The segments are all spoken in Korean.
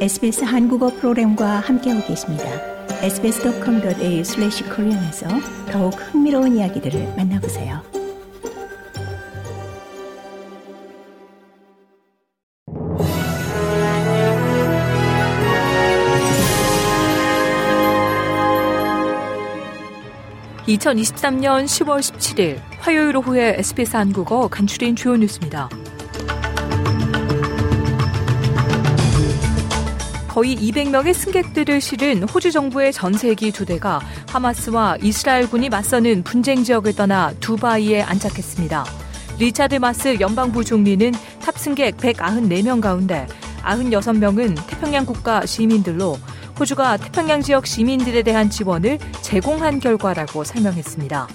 SBS 한국어 프로그램과 함께하고 계십니다. sbs.com.au/korean에서 더욱 흥미로운 이야기들을 만나보세요. (2023년 10월 17일) 화요일 오후에 SBS 한국어 간추린 주요 뉴스입니다. 거의 200명의 승객들을 실은 호주 정부의 전세기 두 대가 하마스와 이스라엘군이 맞서는 분쟁 지역을 떠나 두바이에 안착했습니다. 리차드 마스 연방부 총리는 탑승객 194명 가운데 96명은 태평양 국가 시민들로 호주가 태평양 지역 시민들에 대한 지원을 제공한 결과라고 설명했습니다.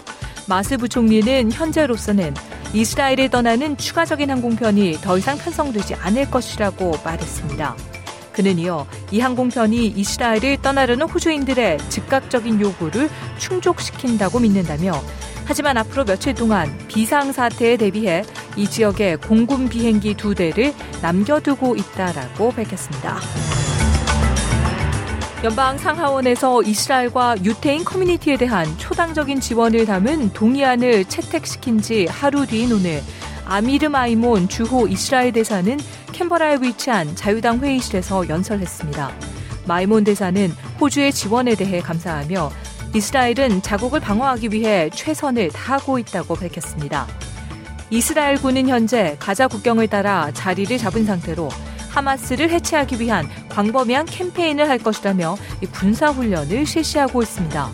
마스 부총리는 현재로서는 이스라엘을 떠나는 추가적인 항공편이 더 이상 편성되지 않을 것이라고 말했습니다. 그는 이어 이 항공편이 이스라엘을 떠나려는 호주인들의 즉각적인 요구를 충족시킨다고 믿는다며 하지만 앞으로 며칠 동안 비상사태에 대비해 이 지역에 공군 비행기 두 대를 남겨두고 있다라고 밝혔습니다. 연방 상하원에서 이스라엘과 유태인 커뮤니티에 대한 초당적인 지원을 담은 동의안을 채택시킨 지 하루 뒤인 오늘 아미르 마이몬 주호 이스라엘 대사는 캔버라에 위치한 자유당 회의실에서 연설했습니다. 마이몬 대사는 호주의 지원에 대해 감사하며 이스라엘은 자국을 방어하기 위해 최선을 다하고 있다고 밝혔습니다. 이스라엘군은 현재 가자 국경을 따라 자리를 잡은 상태로 하마스를 해체하기 위한 광범위한 캠페인을 할 것이라며 군사훈련을 실시하고 있습니다.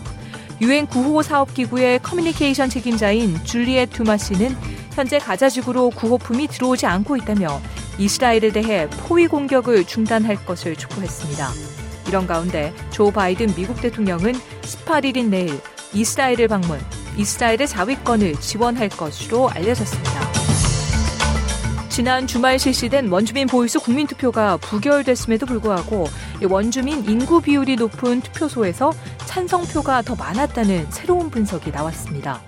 유엔 구호 사업기구의 커뮤니케이션 책임자인 줄리엣 투마 씨는 현재 가자지구로 구호품이 들어오지 않고 있다며 이스라엘에 대해 포위 공격을 중단할 것을 촉구했습니다. 이런 가운데 조 바이든 미국 대통령은 18일인 내일 이스라엘을 방문, 이스라엘의 자위권을 지원할 것으로 알려졌습니다. 지난 주말 실시된 원주민 Voice 국민투표가 부결됐음에도 불구하고 원주민 인구 비율이 높은 투표소에서 찬성표가 더 많았다는 새로운 분석이 나왔습니다.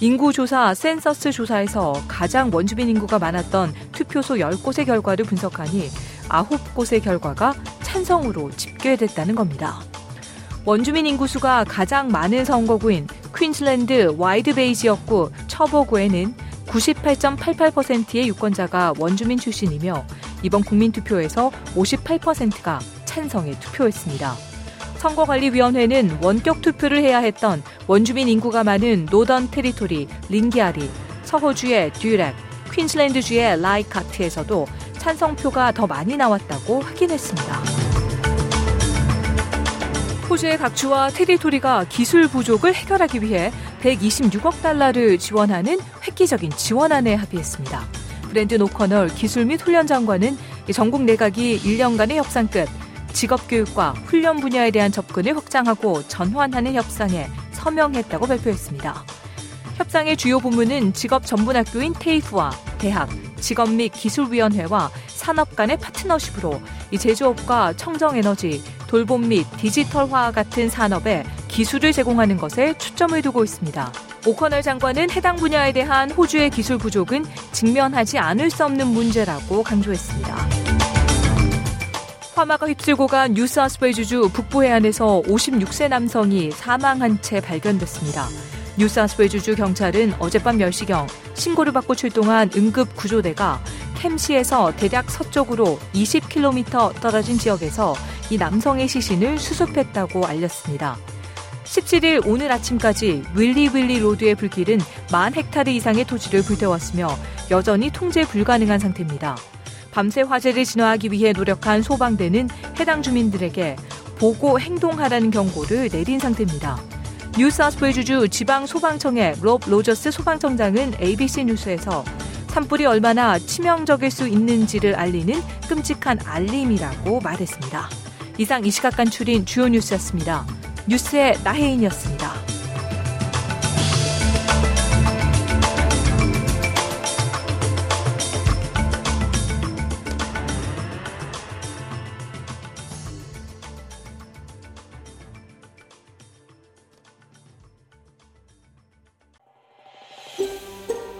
인구조사 센서스 조사에서 가장 원주민 인구가 많았던 투표소 10곳의 결과를 분석하니 9곳의 결과가 찬성으로 집계됐다는 겁니다. 원주민 인구수가 가장 많은 선거구인 퀸즐랜드 와이드베이 지역구 처버구에는 98.88%의 유권자가 원주민 출신이며 이번 국민투표에서 58%가 찬성에 투표했습니다. 선거관리위원회는 원격 투표를 해야 했던 원주민 인구가 많은 노던 테리토리, 링기아리, 서호주의 듀렉, 퀸즐랜드주의 라이카트에서도 찬성표가 더 많이 나왔다고 확인했습니다. 호주의 각 주와 territory가 기술 부족을 해결하기 위해 126억 달러를 지원하는 획기적인 지원안에 합의했습니다. 브렌든 오코너 기술 및 훈련 장관은 전국 내각이 1년간의 협상 끝 직업교육과 훈련 분야에 대한 접근을 확장하고 전환하는 협상에 서명했다고 발표했습니다. 협상의 주요 부문은 직업 전문 학교인 테이프와 대학, 직업 및 기술위원회와 산업 간의 파트너십으로 이 제조업과 청정에너지, 돌봄 및 디지털화 같은 산업에 기술을 제공하는 것에 초점을 두고 있습니다. 오커널 장관은 해당 분야에 대한 호주의 기술 부족은 직면하지 않을 수 없는 문제라고 강조했습니다. 화마가 휩쓸고 간 뉴사우스웨이주주 북부 해안에서 56세 남성이 사망한 채 발견됐습니다. 뉴사우스웨일즈주 경찰은 어젯밤 10시경 신고를 받고 출동한 응급 구조대가 켐시에서 대략 서쪽으로 20km 떨어진 지역에서 이 남성의 시신을 수습했다고 알렸습니다. 17일 오늘 아침까지 윌리 윌리 로드의 불길은 만 헥타르 이상의 토지를 불태웠으며 여전히 통제 불가능한 상태입니다. 밤새 화재를 진화하기 위해 노력한 소방대는 해당 주민들에게 보고 행동하라는 경고를 내린 상태입니다. 뉴사우스웨일즈주 지방 소방청의 롭 로저스 소방청장은 ABC 뉴스에서 산불이 얼마나 치명적일 수 있는지를 알리는 끔찍한 알림이라고 말했습니다. 이상 이 시각 간추린 주요 뉴스였습니다. 뉴스의 나혜인이었습니다.